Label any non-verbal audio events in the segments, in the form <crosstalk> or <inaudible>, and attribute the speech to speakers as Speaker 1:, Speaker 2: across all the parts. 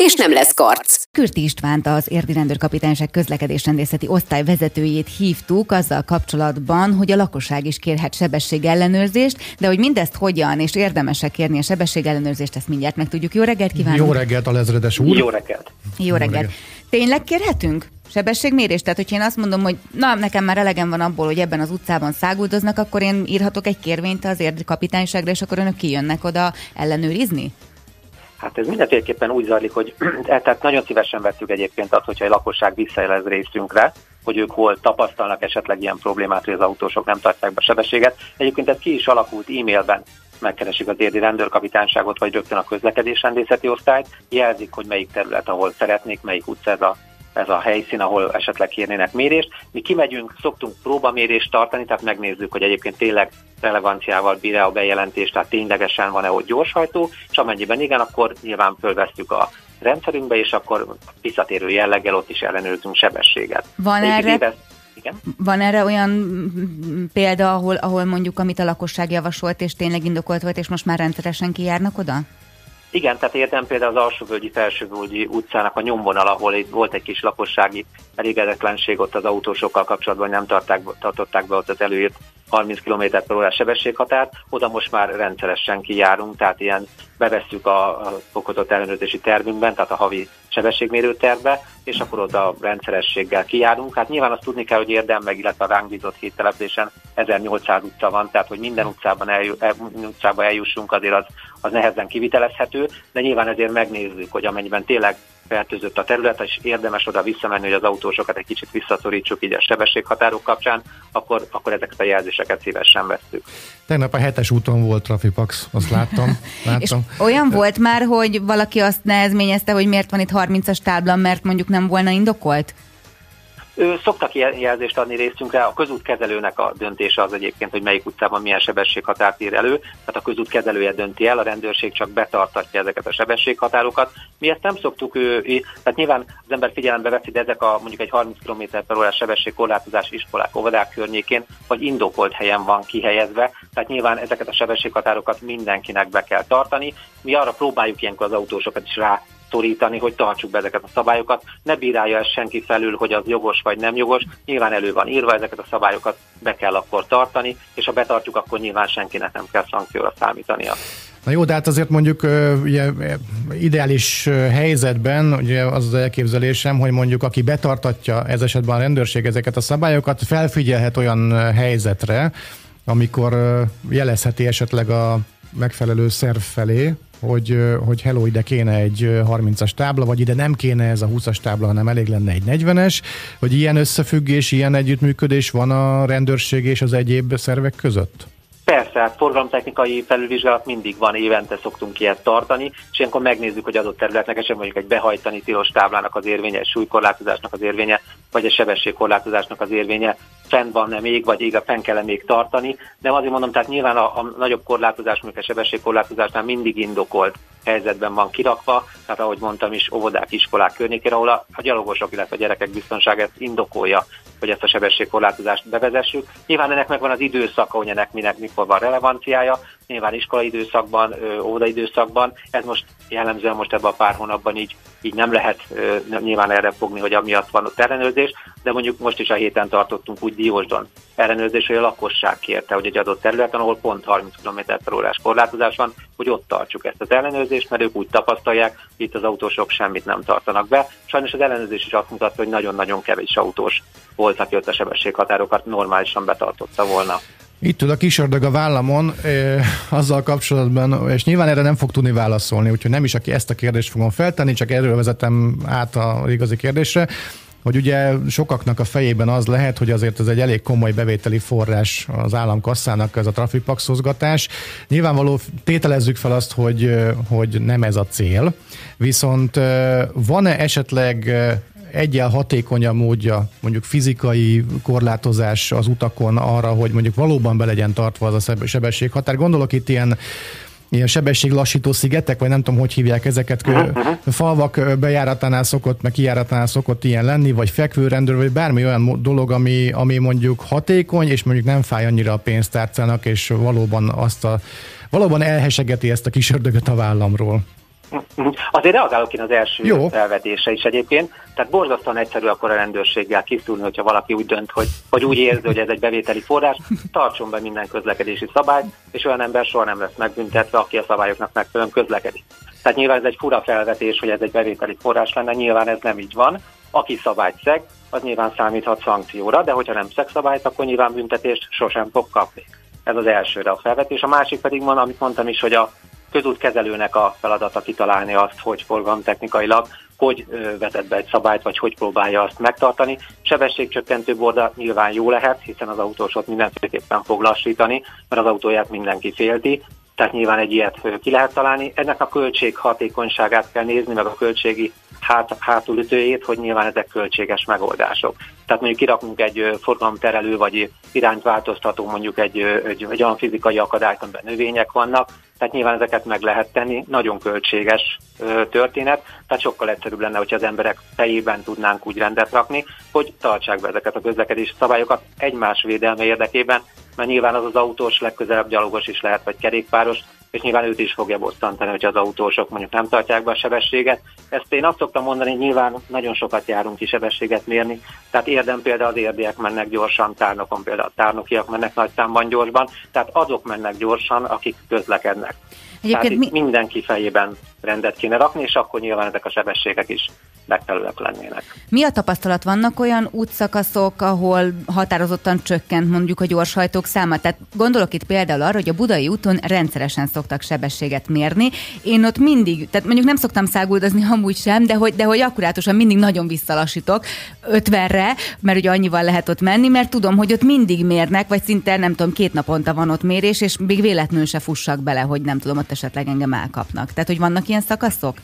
Speaker 1: és nem lesz karc.
Speaker 2: Kürti Istvánt, az érdi rendőrkapitányság közlekedésrendészeti osztály vezetőjét hívtuk azzal kapcsolatban, hogy a lakosság is kérhet sebességellenőrzést, de hogy mindezt hogyan és érdemese kérni a sebességellenőrzést, ezt mindjárt meg tudjuk. Jó reggelt kívánunk!
Speaker 3: Jó reggelt, a lezredes úr!
Speaker 4: Jó reggelt!
Speaker 2: Jó reggelt! Tényleg kérhetünk? Sebességmérés? Tehát, hogyha én azt mondom, hogy na, nekem már elegem van abból, hogy ebben az utcában száguldoznak, akkor én írhatok egy kérvényt az érdi kapitányságra, és akkor önök kijönnek oda ellenőrizni?
Speaker 4: Hát ez mindenféleképpen úgy zajlik, hogy <clears throat> e, tehát nagyon szívesen vettük egyébként azt, hogyha a lakosság visszajelez részünkre, hogy ők hol tapasztalnak esetleg ilyen problémát, hogy az autósok nem tartják be sebességet. Egyébként ez ki is alakult e-mailben, megkeresik az érdi rendőrkapitányságot, vagy rögtön a közlekedésrendészeti osztályt, jelzik, hogy melyik terület, ahol szeretnék, melyik utca ez a ez a helyszín, ahol esetleg kérnének mérést. Mi kimegyünk, szoktunk próbamérést tartani, tehát megnézzük, hogy egyébként tényleg relevanciával bír a bejelentés, tehát ténylegesen van-e ott gyorshajtó, és amennyiben igen, akkor nyilván fölvesztjük a rendszerünkbe, és akkor visszatérő jelleggel ott is ellenőrzünk sebességet.
Speaker 2: Van erre, éve, igen? Van erre olyan példa, ahol, ahol mondjuk, amit a lakosság javasolt, és tényleg indokolt volt, és most már rendszeresen kijárnak oda?
Speaker 4: Igen, tehát értem például az Alsóvölgyi Felsővölgyi utcának a nyomvonal, ahol itt volt egy kis lakossági elégedetlenség ott az autósokkal kapcsolatban, nem tarták, tartották be ott az előírt 30 km per órás sebességhatárt, oda most már rendszeresen kijárunk, tehát ilyen bevesszük a, a fokozott ellenőrzési tervünkben, tehát a havi sebességmérő tervbe, és akkor oda rendszerességgel kijárunk. Hát nyilván azt tudni kell, hogy érdem meg, illetve a ránk bízott héttelepülésen 1800 utca van, tehát hogy minden utcában, eljú, el, eljussunk, azért az, az nehezen kivitelezhető, de nyilván ezért megnézzük, hogy amennyiben tényleg fertőzött a terület, és érdemes oda visszamenni, hogy az autósokat egy kicsit visszaszorítsuk így a sebességhatárok kapcsán, akkor, akkor ezeket a jelzéseket szívesen vesztük.
Speaker 3: Tegnap a hetes úton volt Trafipax, azt láttam. <laughs> láttam.
Speaker 2: és olyan volt már, hogy valaki azt nehezményezte, hogy miért van itt 30-as tábla, mert mondjuk nem volna indokolt?
Speaker 4: Szoktak jelzést adni részünkre, a közútkezelőnek a döntése az egyébként, hogy melyik utcában milyen sebességhatárt ír elő, tehát a közútkezelője dönti el, a rendőrség csak betartatja ezeket a sebességhatárokat. Mi ezt nem szoktuk, tehát nyilván az ember figyelembe veszi, de ezek a mondjuk egy 30 km per órás sebességkorlátozás iskolák, óvodák környékén, vagy indokolt helyen van kihelyezve, tehát nyilván ezeket a sebességhatárokat mindenkinek be kell tartani. Mi arra próbáljuk ilyenkor az autósokat is rá szorítani, hogy tartsuk be ezeket a szabályokat. Ne bírálja ezt senki felül, hogy az jogos vagy nem jogos. Nyilván elő van írva, ezeket a szabályokat be kell akkor tartani, és ha betartjuk, akkor nyilván senkinek nem kell szankcióra számítania.
Speaker 3: Na jó, de hát azért mondjuk ugye, ideális helyzetben ugye az az elképzelésem, hogy mondjuk aki betartatja ez esetben a rendőrség ezeket a szabályokat, felfigyelhet olyan helyzetre, amikor jelezheti esetleg a megfelelő szerv felé, hogy, hogy hello, ide kéne egy 30-as tábla, vagy ide nem kéne ez a 20-as tábla, hanem elég lenne egy 40-es, hogy ilyen összefüggés, ilyen együttműködés van a rendőrség és az egyéb szervek között?
Speaker 4: Persze, hát forgalomtechnikai felülvizsgálat mindig van, évente szoktunk ilyet tartani, és ilyenkor megnézzük, hogy adott területnek esetleg mondjuk egy behajtani tilos táblának az érvénye, egy súlykorlátozásnak az érvénye, vagy egy sebességkorlátozásnak az érvénye fenn van-e még, vagy ég, fenn kell még tartani. De azért mondom, tehát nyilván a, a nagyobb korlátozás, mondjuk a sebességkorlátozásnál mindig indokolt helyzetben van kirakva, tehát ahogy mondtam is, óvodák, iskolák környékén, ahol a, a gyalogosok, illetve a gyerekek biztonságát indokolja, hogy ezt a sebességkorlátozást bevezessük. Nyilván ennek megvan az időszaka, hogy ennek minek mikor van relevanciája, nyilván iskolai időszakban, óvoda időszakban, ez most jellemzően most ebben a pár hónapban így, így nem lehet nyilván erre fogni, hogy amiatt van ott ellenőrzés, de mondjuk most is a héten tartottunk úgy Diósdon ellenőrzés, hogy a lakosság kérte, hogy egy adott területen, ahol pont 30 km per órás korlátozás van, hogy ott tartsuk ezt az ellenőrzést, mert ők úgy tapasztalják, hogy itt az autósok semmit nem tartanak be. Sajnos az ellenőrzés is azt mutatta, hogy nagyon-nagyon kevés autós volt, aki ott a sebességhatárokat normálisan betartotta volna.
Speaker 3: Itt tud a kis ördög a vállamon e, azzal kapcsolatban, és nyilván erre nem fog tudni válaszolni, úgyhogy nem is aki ezt a kérdést fogom feltenni, csak erről vezetem át a igazi kérdésre hogy ugye sokaknak a fejében az lehet, hogy azért ez egy elég komoly bevételi forrás az államkasszának ez a trafipaxozgatás. Nyilvánvaló tételezzük fel azt, hogy, hogy nem ez a cél, viszont van-e esetleg egyel hatékonyabb módja, mondjuk fizikai korlátozás az utakon arra, hogy mondjuk valóban be legyen tartva az a sebességhatár. Gondolok itt ilyen ilyen sebességlassító szigetek, vagy nem tudom, hogy hívják ezeket, uh-huh. falvak bejáratánál szokott, meg kijáratánál szokott ilyen lenni, vagy fekvőrendőr, vagy bármi olyan dolog, ami, ami mondjuk hatékony, és mondjuk nem fáj annyira a pénztárcának, és valóban azt a valóban elhesegeti ezt a kis ördögöt a vállamról.
Speaker 4: Azért reagálok én az első Jó. felvetése is egyébként. Tehát borzasztóan egyszerű akkor a rendőrséggel kiszúrni, hogyha valaki úgy dönt, hogy, vagy úgy érzi, hogy ez egy bevételi forrás, tartson be minden közlekedési szabályt, és olyan ember soha nem lesz megbüntetve, aki a szabályoknak megfelelően közlekedik. Tehát nyilván ez egy fura felvetés, hogy ez egy bevételi forrás lenne, nyilván ez nem így van. Aki szabályt szeg, az nyilván számíthat szankcióra, de hogyha nem szeg szabályt, akkor nyilván büntetést sosem fog kapni. Ez az elsőre a felvetés. A másik pedig van, amit mondtam is, hogy a közútkezelőnek a feladata kitalálni azt, hogy forgalomtechnikailag hogy vetett be egy szabályt, vagy hogy próbálja azt megtartani. Sebességcsökkentő borda nyilván jó lehet, hiszen az autósot mindenféleképpen fog lassítani, mert az autóját mindenki félti, tehát nyilván egy ilyet ki lehet találni. Ennek a költség hatékonyságát kell nézni, meg a költségi hát, hátulütőjét, hogy nyilván ezek költséges megoldások. Tehát mondjuk kirakunk egy forgalomterelő vagy irányt változtató mondjuk egy, egy, egy olyan fizikai akadályt, amiben növények vannak, tehát nyilván ezeket meg lehet tenni, nagyon költséges történet, tehát sokkal egyszerűbb lenne, hogyha az emberek fejében tudnánk úgy rendet rakni, hogy tartsák be ezeket a közlekedési szabályokat egymás védelme érdekében, mert nyilván az az autós legközelebb gyalogos is lehet, vagy kerékpáros, és nyilván őt is fogja bosszantani, hogy az autósok mondjuk nem tartják be a sebességet. Ezt én azt szoktam mondani, hogy nyilván nagyon sokat járunk ki sebességet mérni, tehát érdem például az érdiek mennek gyorsan, tárnokon például a tárnokiak mennek nagy számban gyorsban, tehát azok mennek gyorsan, akik közlekednek. Egyébként Tehát mi... mindenki fejében rendet kéne rakni, és akkor nyilván ezek a sebességek is megfelelőek lennének.
Speaker 2: Mi a tapasztalat? Vannak olyan útszakaszok, ahol határozottan csökkent mondjuk a gyorshajtók száma? Tehát gondolok itt például arra, hogy a Budai úton rendszeresen szoktak sebességet mérni. Én ott mindig, tehát mondjuk nem szoktam száguldozni amúgy sem, de hogy, de hogy akkurátusan mindig nagyon visszalassítok 50-re, mert ugye annyival lehet ott menni, mert tudom, hogy ott mindig mérnek, vagy szinte nem tudom, két naponta van ott mérés, és még véletlenül se fussak bele, hogy nem tudom, ott esetleg engem elkapnak. Tehát, hogy vannak ilyen szakaszok?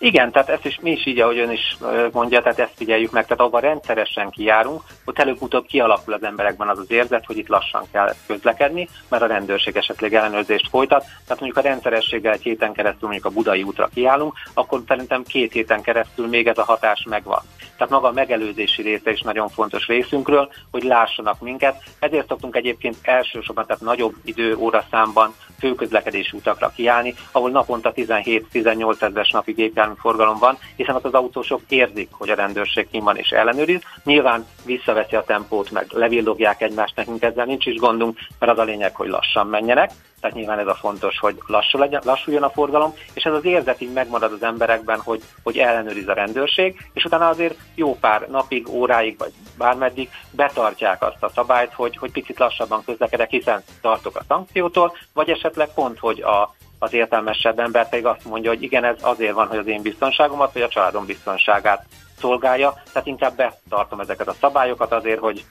Speaker 4: Igen, tehát ezt is mi is így, ahogy ön is mondja, tehát ezt figyeljük meg, tehát abban rendszeresen kijárunk, ott előbb-utóbb kialakul az emberekben az az érzet, hogy itt lassan kell közlekedni, mert a rendőrség esetleg ellenőrzést folytat. Tehát mondjuk a rendszerességgel egy héten keresztül mondjuk a Budai útra kiállunk, akkor szerintem két héten keresztül még ez a hatás megvan. Tehát maga a megelőzési része is nagyon fontos részünkről, hogy lássanak minket. Ezért szoktunk egyébként elsősorban, tehát nagyobb idő óraszámban főközlekedési utakra kiállni, ahol naponta 17-18 ezeres napi gépjárműforgalom van, hiszen ott az autósok érzik, hogy a rendőrség kim van és ellenőriz. Nyilván visszaveszi a tempót, meg levillogják egymást, nekünk ezzel nincs is gondunk, mert az a lényeg, hogy lassan menjenek tehát nyilván ez a fontos, hogy lassú legyen, lassuljon a forgalom, és ez az érzet így megmarad az emberekben, hogy, hogy ellenőriz a rendőrség, és utána azért jó pár napig, óráig, vagy bármeddig betartják azt a szabályt, hogy, hogy picit lassabban közlekedek, hiszen tartok a szankciótól, vagy esetleg pont, hogy a, az értelmesebb ember pedig azt mondja, hogy igen, ez azért van, hogy az én biztonságomat, vagy a családom biztonságát szolgálja, tehát inkább betartom ezeket a szabályokat azért, hogy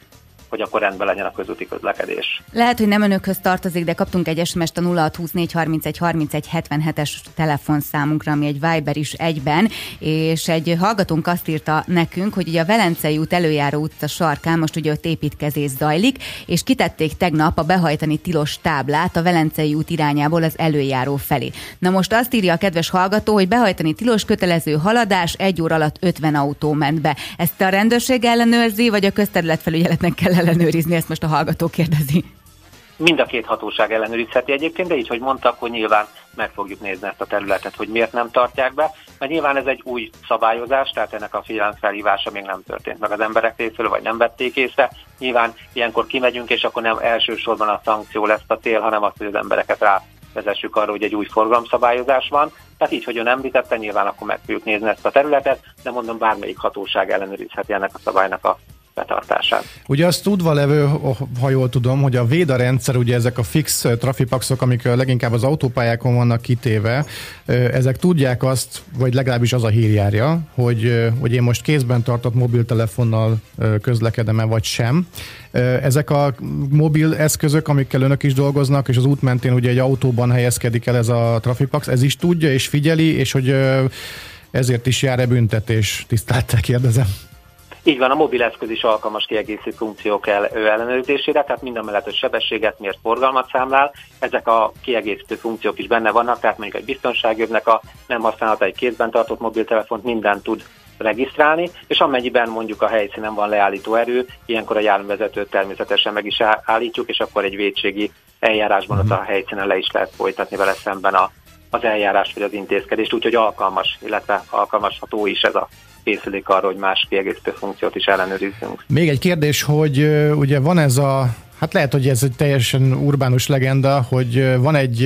Speaker 4: hogy akkor rendben legyen a közúti közlekedés.
Speaker 2: Lehet, hogy nem önökhöz tartozik, de kaptunk egy SMS-t a 0624 es telefonszámunkra, ami egy Viber is egyben, és egy hallgatónk azt írta nekünk, hogy ugye a Velencei út előjáró utca sarkán most ugye ott építkezés zajlik, és kitették tegnap a behajtani tilos táblát a Velencei út irányából az előjáró felé. Na most azt írja a kedves hallgató, hogy behajtani tilos kötelező haladás, egy óra alatt 50 autó ment be. Ezt a rendőrség ellenőrzi, vagy a közterületfelügyeletnek kell ellenőrizni, ezt most a hallgató kérdezi.
Speaker 4: Mind a két hatóság ellenőrizheti egyébként, de így, hogy mondtak, hogy nyilván meg fogjuk nézni ezt a területet, hogy miért nem tartják be, mert nyilván ez egy új szabályozás, tehát ennek a figyelemfelhívása még nem történt meg az emberek részéről, vagy nem vették észre. Nyilván ilyenkor kimegyünk, és akkor nem elsősorban a szankció lesz a cél, hanem az, hogy az embereket rá vezessük arra, hogy egy új forgalomszabályozás van. Tehát így, hogy ön említette, nyilván akkor meg fogjuk nézni ezt a területet, de mondom, bármelyik hatóság ellenőrizheti ennek a szabálynak a betartását.
Speaker 3: Ugye azt tudva levő, ha jól tudom, hogy a Véda rendszer, ugye ezek a fix trafipaxok, amik leginkább az autópályákon vannak kitéve, ezek tudják azt, vagy legalábbis az a hírjárja, hogy, hogy én most kézben tartott mobiltelefonnal közlekedem-e vagy sem. Ezek a mobil eszközök, amikkel önök is dolgoznak, és az út mentén ugye egy autóban helyezkedik el ez a trafipax, ez is tudja és figyeli, és hogy ezért is jár-e büntetés? Tisztelettel kérdezem.
Speaker 4: Így van, a mobil eszköz is alkalmas kiegészítő funkciók el, ellenőrzésére, tehát minden mellett, hogy sebességet mért, forgalmat számlál, ezek a kiegészítő funkciók is benne vannak, tehát mondjuk egy biztonságjövnek a nem használata egy kézben tartott mobiltelefont minden tud regisztrálni, és amennyiben mondjuk a helyszínen van leállító erő, ilyenkor a járművezetőt természetesen meg is állítjuk, és akkor egy védségi eljárásban ott a helyszínen le is lehet folytatni vele szemben a, az eljárás vagy az intézkedést, úgyhogy alkalmas, illetve alkalmasható is ez a készülék arra, hogy más kiegészítő funkciót is ellenőrizzünk.
Speaker 3: Még egy kérdés, hogy ugye van ez a Hát lehet, hogy ez egy teljesen urbánus legenda, hogy van egy,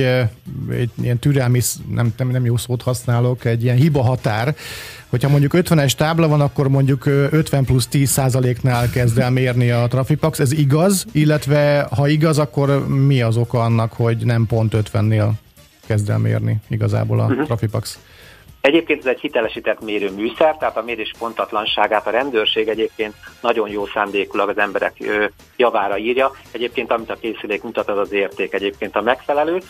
Speaker 3: egy ilyen türelmi, nem, nem, nem jó szót használok, egy ilyen hiba határ, hogyha mondjuk 50-es tábla van, akkor mondjuk 50 plusz 10 százaléknál kezd el mérni a Trafipax. Ez igaz? Illetve ha igaz, akkor mi az oka annak, hogy nem pont 50-nél kezd el mérni igazából a uh-huh. Trafipax?
Speaker 4: Egyébként ez egy hitelesített mérő műszer, tehát a mérés pontatlanságát a rendőrség egyébként nagyon jó szándékulag az emberek javára írja. Egyébként amit a készülék mutat, az az érték egyébként a megfelelő.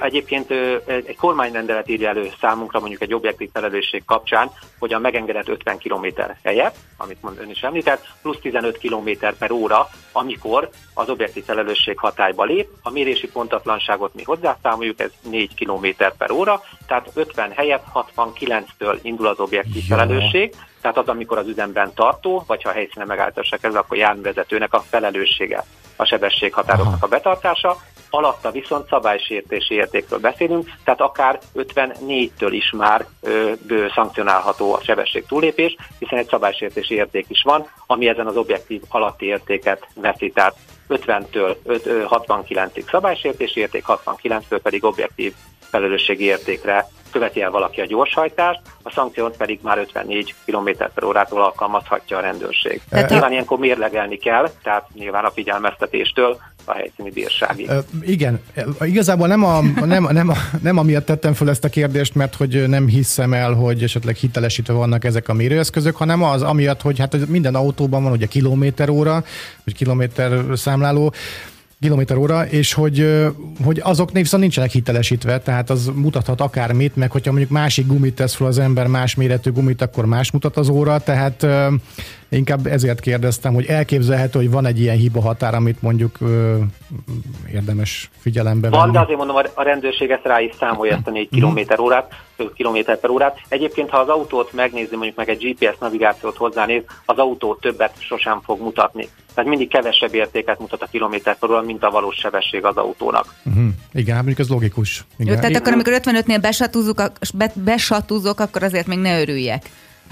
Speaker 4: Egyébként egy kormányrendelet írja elő számunkra mondjuk egy objektív felelősség kapcsán, hogy a megengedett 50 km helyett, amit ön is említett, plusz 15 km per óra, amikor az objektív felelősség hatályba lép. A mérési pontatlanságot mi hozzászámoljuk, ez 4 km per óra, tehát 50 helyett 69-től indul az objektív Jó. felelősség, tehát az, amikor az üzemben tartó, vagy ha a helyszínen megállítássák ez, akkor járművezetőnek a felelőssége a sebességhatároknak a betartása, alatta viszont szabálysértési értékről beszélünk, tehát akár 54-től is már ö, bő, szankcionálható a sebesség túlépés, hiszen egy szabálysértési érték is van, ami ezen az objektív alatti értéket veszi, tehát 50-től 69-ig szabálysértési érték, 69-től pedig objektív felelősségi értékre követi el valaki a gyorshajtást, a szankciót pedig már 54 km per órától alkalmazhatja a rendőrség. Tehát nyilván a... ilyenkor mérlegelni kell, tehát nyilván a figyelmeztetéstől a helyszíni bírságig. Uh,
Speaker 3: igen, igazából nem, a, nem, nem, a, nem amiatt tettem fel ezt a kérdést, mert hogy nem hiszem el, hogy esetleg hitelesítve vannak ezek a mérőeszközök, hanem az amiatt, hogy hát minden autóban van ugye kilométer óra, vagy kilométer számláló, kilométer óra, és hogy, hogy azok viszont nincsenek hitelesítve, tehát az mutathat akármit, meg hogyha mondjuk másik gumit tesz fel az ember, más méretű gumit, akkor más mutat az óra, tehát Inkább ezért kérdeztem, hogy elképzelhető, hogy van egy ilyen hiba határ, amit mondjuk ö, érdemes figyelembe venni.
Speaker 4: Van, de azért mondom, a rendőrség ezt rá is számolja ezt a 4 km órát, km per órát. Egyébként, ha az autót megnézi, mondjuk meg egy GPS navigációt hozzánéz, az autó többet sosem fog mutatni. Tehát mindig kevesebb értéket mutat a kilométer per óra, mint a valós sebesség az autónak.
Speaker 3: Uh-huh. Igen, hát mondjuk ez logikus. Igen.
Speaker 2: Jó, tehát akkor amikor 55-nél besatúzok, besatúzok, akkor azért még ne örüljek.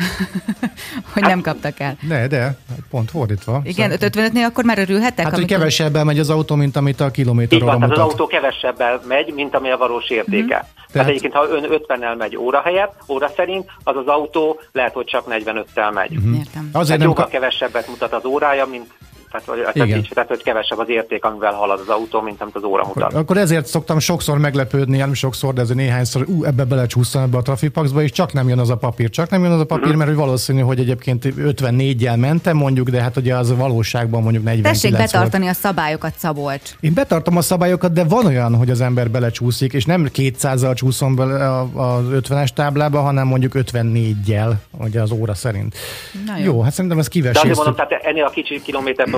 Speaker 2: <laughs> hogy hát, nem kaptak el.
Speaker 3: Ne, de, pont fordítva.
Speaker 2: Igen, szóval... 55-nél akkor már örülhettek?
Speaker 3: Hát, amikor... hogy kevesebbel megy az autó, mint amit a kilométer
Speaker 4: van, tehát az autó kevesebbel megy, mint ami a valós értéke. Mm-hmm. Tehát, tehát egyébként, ha ön 50-nel megy óra helyett, óra szerint, az az autó lehet, hogy csak 45-tel megy. Mm-hmm. Értem. Azért tehát nem jókkal ka... kevesebbet mutat az órája, mint tehát, hogy, tehát, így, tehát, hogy kevesebb az érték, amivel halad az autó, mint amit az óra mutat.
Speaker 3: Akkor, akkor ezért szoktam sokszor meglepődni, nem sokszor, de ez néhányszor, ú, ebbe belecsúsztam ebbe a trafipaxba, és csak nem jön az a papír. Csak nem jön az a papír, uh-huh. mert hogy valószínű, hogy egyébként 54-jel mentem mondjuk, de hát ugye az valóságban mondjuk 40
Speaker 2: Tessék betartani volt. a szabályokat, Szabolcs.
Speaker 3: Én betartom a szabályokat, de van olyan, hogy az ember belecsúszik, és nem 200-al csúszom bele az 50-es táblába, hanem mondjuk 54-jel, ugye az óra szerint. Na jó. jó, hát szerintem ez kives.
Speaker 4: De azért mondom, tehát ennél a kicsi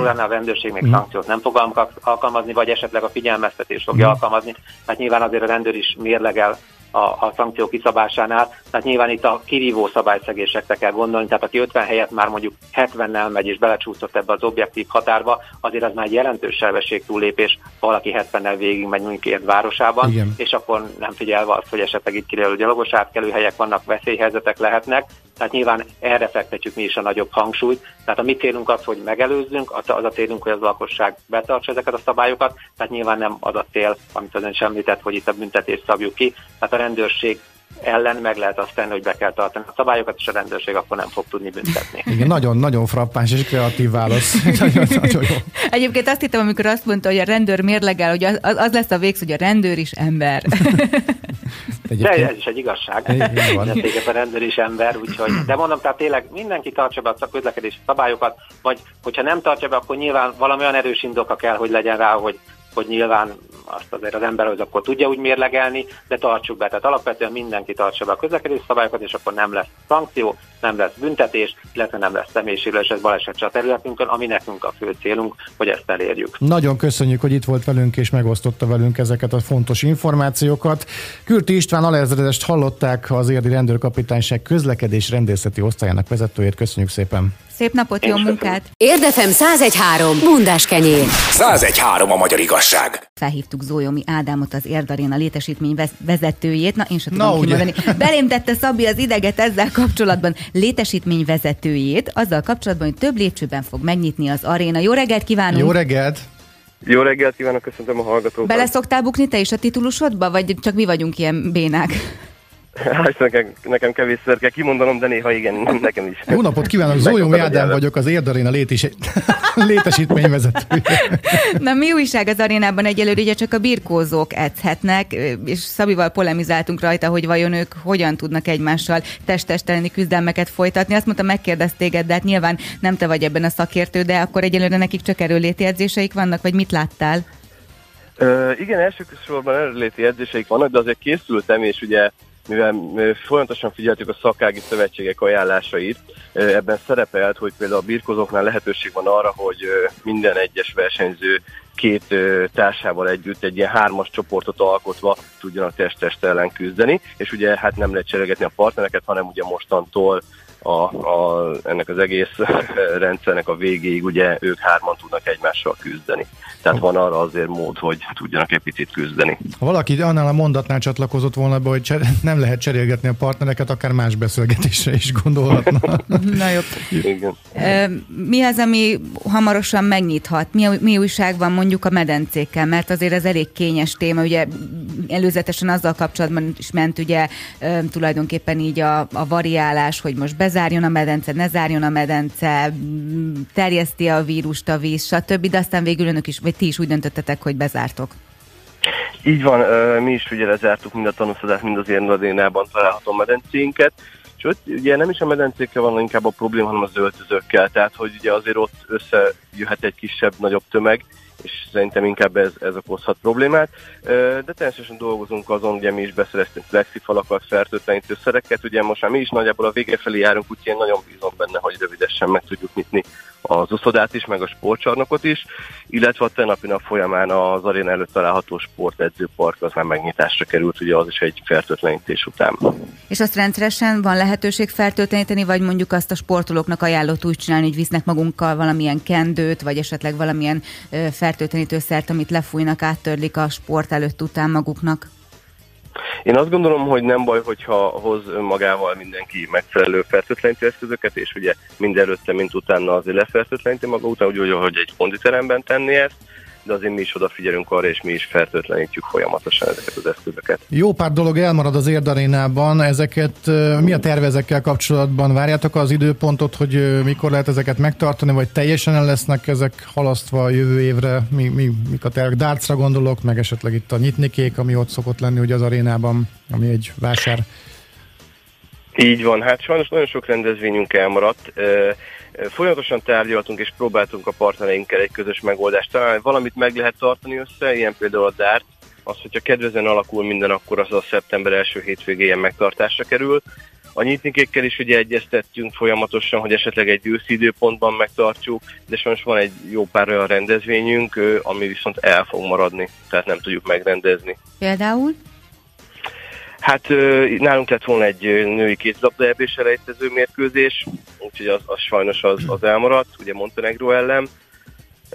Speaker 4: kilométer a rendőrség még mm. szankciót nem fog alkalmazni, vagy esetleg a figyelmeztetés fogja mm. alkalmazni. Hát nyilván azért a rendőr is mérlegel a, a szankció kiszabásánál. Tehát nyilván itt a kirívó szabályszegésekre kell gondolni, tehát aki 50 helyett már mondjuk 70-nel megy és belecsúszott ebbe az objektív határba, azért az már egy jelentős sebesség túllépés, valaki 70-nel végig megy mondjuk egy városában, Igen. és akkor nem figyelve azt, hogy esetleg itt kirjelő gyalogos átkelőhelyek vannak, veszélyhelyzetek lehetnek, tehát nyilván erre fektetjük mi is a nagyobb hangsúlyt. Tehát a mi célunk az, hogy megelőzzünk, az a célunk, hogy az lakosság betartsa ezeket a szabályokat, tehát nyilván nem az a cél, amit az ön sem említett, hogy itt a büntetést szabjuk ki. Tehát a rendőrség ellen meg lehet azt tenni, hogy be kell tartani a szabályokat, és a rendőrség akkor nem fog tudni büntetni.
Speaker 3: Igen, nagyon, nagyon frappáns és kreatív válasz. <laughs> nagyon,
Speaker 2: nagyon jó. Egyébként azt hittem, amikor azt mondta, hogy a rendőr mérlegel, hogy az, az lesz a végsz, hogy a rendőr is ember. <laughs>
Speaker 4: Egyébként... De ez is egy igazság. a rendőr is ember, úgyhogy, de mondom, tehát tényleg mindenki tartsa be a közlekedési szabályokat, vagy hogyha nem tartja be, akkor nyilván valami olyan erős indoka kell, hogy legyen rá, hogy hogy nyilván azt azért az ember az akkor tudja úgy mérlegelni, de tartsuk be. Tehát alapvetően mindenki tartsa be a közlekedés szabályokat, és akkor nem lesz szankció, nem lesz büntetés, illetve nem lesz személyisérülés, ez baleset a területünkön, ami nekünk a fő célunk, hogy ezt elérjük.
Speaker 3: Nagyon köszönjük, hogy itt volt velünk és megosztotta velünk ezeket a fontos információkat. Kürti István alezredest hallották az érdi rendőrkapitányság közlekedés rendészeti osztályának vezetőjét. Köszönjük szépen!
Speaker 2: Szép napot, jó munkát!
Speaker 1: Érdefem 1013. Bundás kenyér.
Speaker 5: 1013 a magyar igazság.
Speaker 2: Felhívtuk Zójomi Ádámot, az Érdaréna létesítmény vezetőjét. Na, én sem tudom Na, kimondani. Belém tette Szabi az ideget ezzel kapcsolatban. Létesítmény vezetőjét, azzal kapcsolatban, hogy több lépcsőben fog megnyitni az aréna. Jó reggelt kívánunk!
Speaker 3: Jó reggelt!
Speaker 6: Jó reggelt kívánok, köszöntöm a hallgatókat.
Speaker 2: Bele szoktál bukni te is a titulusodba, vagy csak mi vagyunk ilyen bénák?
Speaker 6: Hát nekem, nekem kevésszer kell kimondanom, de néha igen, nekem is.
Speaker 3: Jó napot kívánok, Zólyom Ádám vagyok, az Érdaréna létis, <laughs> létesítményvezető. <laughs>
Speaker 2: Na mi újság az arénában egyelőre, ugye csak a birkózók edzhetnek, és Szabival polemizáltunk rajta, hogy vajon ők hogyan tudnak egymással testesteleni küzdelmeket folytatni. Azt mondta, megkérdezték téged, de hát nyilván nem te vagy ebben a szakértő, de akkor egyelőre nekik csak erőléti edzéseik vannak, vagy mit láttál?
Speaker 6: Uh, igen, első sorban erőléti edzéseik vannak, de azért készültem, és ugye mivel folyamatosan figyeltük a szakági szövetségek ajánlásait, ebben szerepelt, hogy például a birkozóknál lehetőség van arra, hogy minden egyes versenyző két társával együtt egy ilyen hármas csoportot alkotva tudjanak test-test ellen küzdeni, és ugye hát nem lehet cseregetni a partnereket, hanem ugye mostantól a, a, ennek az egész <laughs> rendszernek a végéig ugye ők hárman tudnak egymással küzdeni. Tehát van arra azért mód, hogy tudjanak egy picit küzdeni.
Speaker 3: Ha valaki annál a mondatnál csatlakozott volna be, hogy cser- nem lehet cserélgetni a partnereket, akár más beszélgetésre is gondolhatna. <laughs>
Speaker 2: Na jó. Igen. Mi az, ami hamarosan megnyithat? Mi, mi újság van mondjuk a medencékkel? Mert azért ez elég kényes téma. Ugye előzetesen azzal kapcsolatban is ment ugye tulajdonképpen így a, a variálás, hogy most bezárjon a medence, ne zárjon a medence, terjeszti a vírust a víz, stb. De aztán végül önök is, vagy ti is úgy döntöttetek, hogy bezártok.
Speaker 6: Így van, mi is ugye lezártuk mind a tanúszadást, mind az Érnadénában található medencénket, ott ugye nem is a medencékkel van inkább a probléma, hanem az öltözőkkel, tehát hogy ugye azért ott összejöhet egy kisebb-nagyobb tömeg, és szerintem inkább ez, ez okozhat problémát. De természetesen dolgozunk azon, ugye mi is beszereztünk plexifalakat, fertőtlenítőszereket, ugye most már mi is nagyjából a vége felé járunk, úgyhogy én nagyon bízom benne, hogy rövidesen meg tudjuk nyitni az uszodát is, meg a sportcsarnokot is, illetve a tenapi nap folyamán az aréna előtt található sportedzőpark az már megnyitásra került, ugye az is egy fertőtlenítés után.
Speaker 2: És azt rendszeresen van lehetőség fertőtleníteni, vagy mondjuk azt a sportolóknak ajánlott úgy csinálni, hogy visznek magunkkal valamilyen kendőt, vagy esetleg valamilyen fertőtlenítőszert, amit lefújnak, áttörlik a sport előtt után maguknak?
Speaker 6: Én azt gondolom, hogy nem baj, hogyha hoz magával mindenki megfelelő fertőtlenítő eszközöket, és ugye mind előtte, mint utána azért lefertőtleníti maga után, úgy, hogy egy konditeremben tenni ezt, de azért mi is odafigyelünk arra, és mi is fertőtlenítjük folyamatosan ezeket az eszközöket.
Speaker 3: Jó pár dolog elmarad az érdarénában, ezeket mi a tervezekkel kapcsolatban? Várjátok az időpontot, hogy mikor lehet ezeket megtartani, vagy teljesen el lesznek ezek halasztva a jövő évre? Mi, mi, mik a tervek? Dartsra gondolok, meg esetleg itt a nyitnikék, ami ott szokott lenni ugye az arénában, ami egy vásár.
Speaker 6: Így van, hát sajnos nagyon sok rendezvényünk elmaradt. Folyamatosan tárgyaltunk és próbáltunk a partnereinkkel egy közös megoldást találni. Valamit meg lehet tartani össze, ilyen például a DART, az, hogyha kedvezően alakul minden, akkor az a szeptember első hétvégéjén megtartásra kerül. A nyitnikékkel is ugye egyeztettünk folyamatosan, hogy esetleg egy őszi időpontban megtartjuk, de sajnos van egy jó pár olyan rendezvényünk, ami viszont el fog maradni, tehát nem tudjuk megrendezni.
Speaker 2: Például?
Speaker 6: Hát nálunk lett volna egy női kézlabda ebbés elejtező mérkőzés, úgyhogy az, az sajnos az, az elmaradt, ugye Montenegro ellen,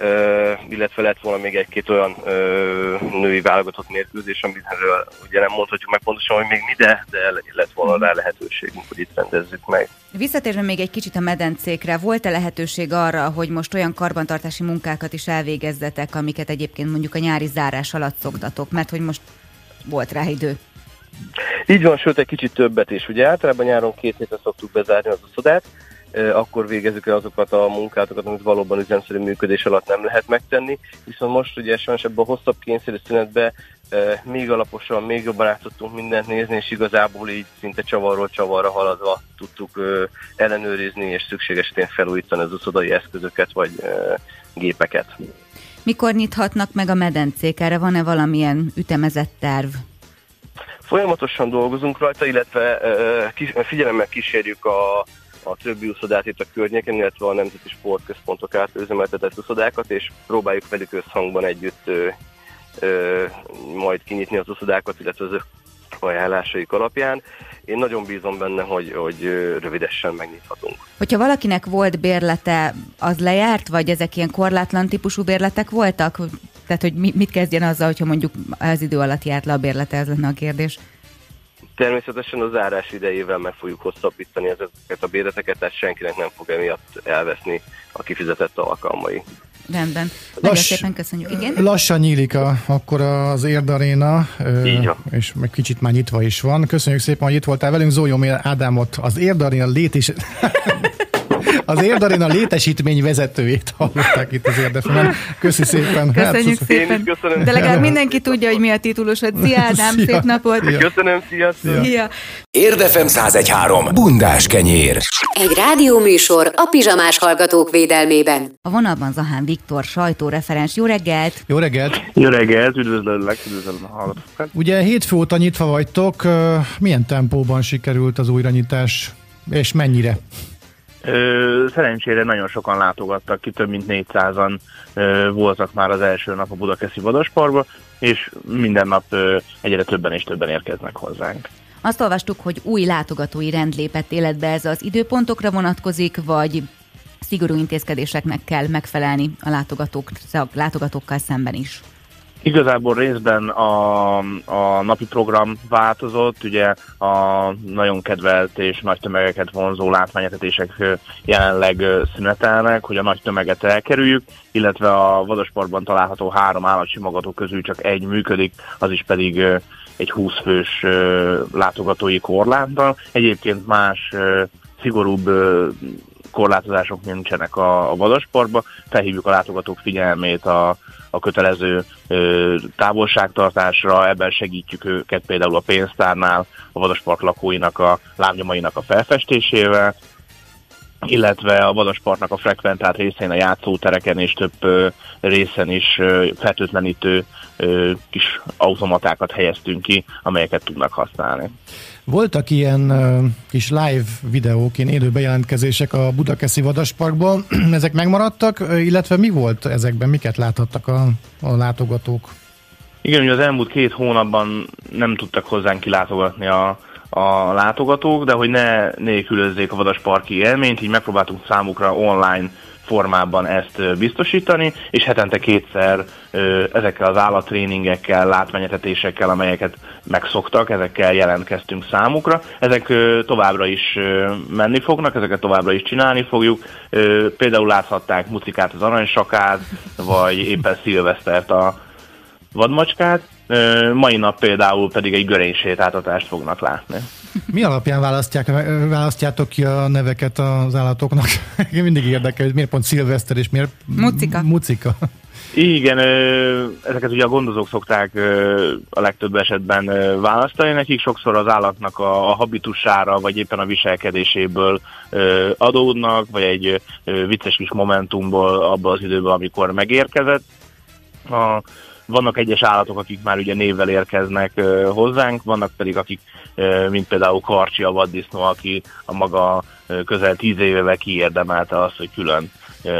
Speaker 6: Uh, illetve lett volna még egy-két olyan uh, női válogatott mérkőzés, amiről ugye nem mondhatjuk meg pontosan, hogy még mi, de, de lett volna rá lehetőségünk, hogy itt rendezzük meg.
Speaker 2: Visszatérve még egy kicsit a medencékre, volt-e lehetőség arra, hogy most olyan karbantartási munkákat is elvégezzetek, amiket egyébként mondjuk a nyári zárás alatt szoktatok, mert hogy most volt rá idő?
Speaker 6: Így van, sőt egy kicsit többet is. Ugye általában nyáron két hétre szoktuk bezárni az uszodát, akkor végezzük el azokat a munkátokat, amit valóban üzemszerű működés alatt nem lehet megtenni, viszont most ugye sajnos ebben a hosszabb kényszerű szünetben még alaposan, még jobban át tudtunk mindent nézni, és igazából így szinte csavarról csavarra haladva tudtuk ellenőrizni, és szükséges esetén felújítani az uszodai eszközöket vagy gépeket.
Speaker 2: Mikor nyithatnak meg a medencék? Erre van-e valamilyen ütemezett terv?
Speaker 6: Folyamatosan dolgozunk rajta, illetve figyelemmel kísérjük a, a többi uszodát itt a környéken, illetve a nemzeti sportközpontok által üzemeltetett uszodákat, és próbáljuk velük összhangban együtt ö, ö, majd kinyitni az uszodákat, illetve az ajánlásaik alapján. Én nagyon bízom benne, hogy, hogy rövidesen megnyithatunk.
Speaker 2: Hogyha valakinek volt bérlete, az lejárt, vagy ezek ilyen korlátlan típusú bérletek voltak? Tehát, hogy mit kezdjen azzal, hogyha mondjuk az idő alatt járt le a bérlete, ez lenne a kérdés.
Speaker 6: Természetesen az zárás idejével meg fogjuk hosszabbítani ezeket a bérleteket, tehát senkinek nem fog emiatt elveszni a kifizetett alkalmai.
Speaker 2: Rendben. Nagyon Lass, szépen köszönjük. Igen?
Speaker 3: Lassan nyílik a, akkor az Érdaréna, és meg kicsit már nyitva is van. Köszönjük szépen, hogy itt voltál velünk. Zólyom Ádámot, az Érdaréna lét is... <laughs> Az Érdarén a létesítmény vezetőjét hallották itt az érdefemen. Köszi szépen.
Speaker 2: Köszönjük hát, szépen. Köszönöm. De legalább mindenki tudja, hogy mi a titulusod. Szia Ádám, szia. szép napot.
Speaker 6: Szia. Köszönöm, szia. szia. szia.
Speaker 5: Érdefem 1013. Bundás kenyér.
Speaker 1: Egy rádióműsor a pizsamás hallgatók védelmében.
Speaker 2: A vonalban Zahán Viktor, sajtóreferens. Jó reggelt!
Speaker 3: Jó reggelt!
Speaker 7: Jó reggelt, üdvözlök, üdvözlöm a hallgatókat.
Speaker 3: Ugye hétfő óta nyitva vagytok, milyen tempóban sikerült az újranyitás, és mennyire?
Speaker 7: Szerencsére nagyon sokan látogattak ki, több mint 400-an ö, voltak már az első nap a Budakeszi Vadasparkba, és minden nap egyre többen és többen érkeznek hozzánk.
Speaker 2: Azt olvastuk, hogy új látogatói rend lépett életbe, ez az időpontokra vonatkozik, vagy szigorú intézkedéseknek kell megfelelni a látogatók, látogatókkal szemben is?
Speaker 7: Igazából részben a, a napi program változott, ugye a nagyon kedvelt és nagy tömegeket vonzó látványetetések jelenleg szünetelnek, hogy a nagy tömeget elkerüljük, illetve a Vadasportban található három állatsimogató közül csak egy működik, az is pedig egy 20 fős látogatói korláttal. Egyébként más szigorúbb korlátozások nincsenek a, a vadasportban. Felhívjuk a látogatók figyelmét a, a kötelező ö, távolságtartásra, ebben segítjük őket például a pénztárnál, a vadaspart lakóinak a lábnyomainak a felfestésével, illetve a vadaspartnak a frekventált részén a játszótereken és több ö, részen is ö, fertőtlenítő ö, kis automatákat helyeztünk ki, amelyeket tudnak használni.
Speaker 3: Voltak ilyen uh, kis live videók, ilyen élő bejelentkezések a Budakeszi Vadasparkból. <clears throat> Ezek megmaradtak, illetve mi volt ezekben, miket láthattak a, a látogatók?
Speaker 7: Igen, ugye az elmúlt két hónapban nem tudtak hozzánk kilátogatni a, a látogatók, de hogy ne nélkülözzék a vadasparki élményt, így megpróbáltunk számukra online formában ezt biztosítani, és hetente kétszer ezekkel az állattréningekkel, látványetetésekkel, amelyeket megszoktak, ezekkel jelentkeztünk számukra. Ezek továbbra is menni fognak, ezeket továbbra is csinálni fogjuk. Például láthatták Mucikát az aranysakát, vagy éppen Szilvesztert a vadmacskát. Mai nap például pedig egy görénysétáltatást fognak látni.
Speaker 3: Mi alapján választják, választjátok ki a neveket az állatoknak? <laughs> Mindig érdekel, hogy miért pont szilveszter és miért
Speaker 2: mucika.
Speaker 3: mucika.
Speaker 7: Igen, ezeket ugye a gondozók szokták a legtöbb esetben választani, nekik sokszor az állatnak a habitusára, vagy éppen a viselkedéséből adódnak, vagy egy vicces kis momentumból abban az időben, amikor megérkezett. A vannak egyes állatok, akik már ugye névvel érkeznek uh, hozzánk, vannak pedig akik, uh, mint például Karcsi a vaddisznó, aki a maga uh, közel tíz évevel kiérdemelte azt, hogy külön uh,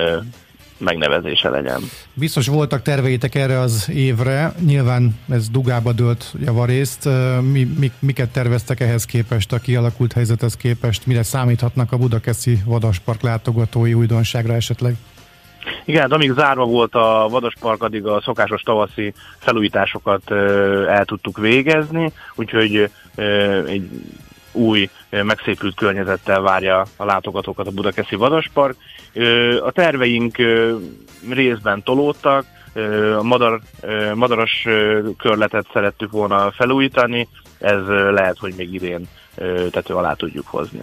Speaker 7: megnevezése legyen.
Speaker 3: Biztos voltak terveitek erre az évre, nyilván ez dugába dőlt javarészt. Mi, mi, miket terveztek ehhez képest, a kialakult helyzethez képest? Mire számíthatnak a Budakeszi Vadaspark látogatói újdonságra esetleg?
Speaker 7: Igen, hát amíg zárva volt a Vadaspark, addig a szokásos tavaszi felújításokat el tudtuk végezni, úgyhogy egy új, megszépült környezettel várja a látogatókat a Budakeszi Vadaspark. A terveink részben tolódtak, a madar, madaras körletet szerettük volna felújítani, ez lehet, hogy még idén tető alá tudjuk hozni.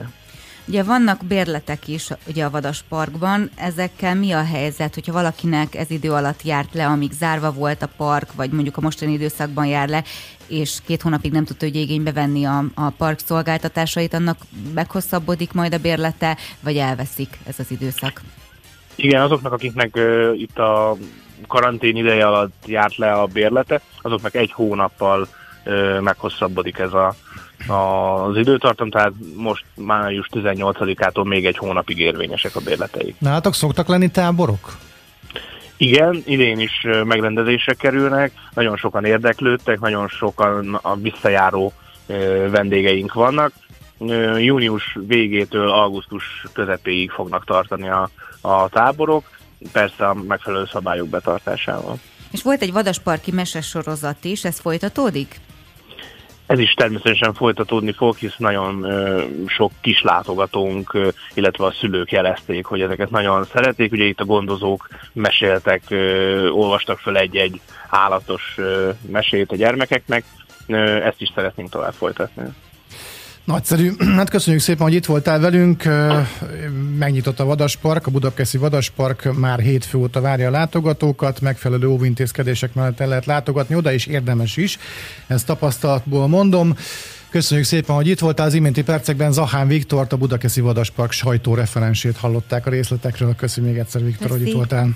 Speaker 2: Ugye vannak bérletek is ugye a Vadas Parkban, ezekkel mi a helyzet, hogyha valakinek ez idő alatt járt le, amíg zárva volt a park, vagy mondjuk a mostani időszakban jár le, és két hónapig nem tudta hogy igénybe venni a, a park szolgáltatásait, annak meghosszabbodik majd a bérlete, vagy elveszik ez az időszak?
Speaker 7: Igen, azoknak, akiknek uh, itt a karantén ideje alatt járt le a bérlete, azoknak egy hónappal ö, meghosszabbodik ez a, az időtartam, tehát most május 18-ától még egy hónapig érvényesek a bérleteik.
Speaker 3: Nálatok szoktak lenni táborok?
Speaker 7: Igen, idén is megrendezésre kerülnek, nagyon sokan érdeklődtek, nagyon sokan a visszajáró vendégeink vannak. Június végétől augusztus közepéig fognak tartani a, a táborok, persze a megfelelő szabályok betartásával.
Speaker 2: És volt egy vadasparki mesesorozat is, ez folytatódik?
Speaker 7: Ez is természetesen folytatódni fog, hisz nagyon ö, sok kis látogatónk, ö, illetve a szülők jelezték, hogy ezeket nagyon szeretik. Ugye itt a gondozók meséltek, ö, olvastak föl egy-egy állatos ö, mesét a gyermekeknek. Ö, ezt is szeretnénk tovább folytatni.
Speaker 3: Nagyszerű. <clears throat> Hát köszönjük szépen, hogy itt voltál velünk. Megnyitott a Vadaspark, a Budapesti Vadaspark már hétfő óta várja a látogatókat, megfelelő óvintézkedések mellett el lehet látogatni oda, és érdemes is. Ezt tapasztalatból mondom. Köszönjük szépen, hogy itt voltál. Az iménti percekben Zahán Viktort, a Budakeszi Vadaspark sajtóreferensét hallották a részletekről. Köszönjük még egyszer, Viktor, Köszi. hogy itt voltál.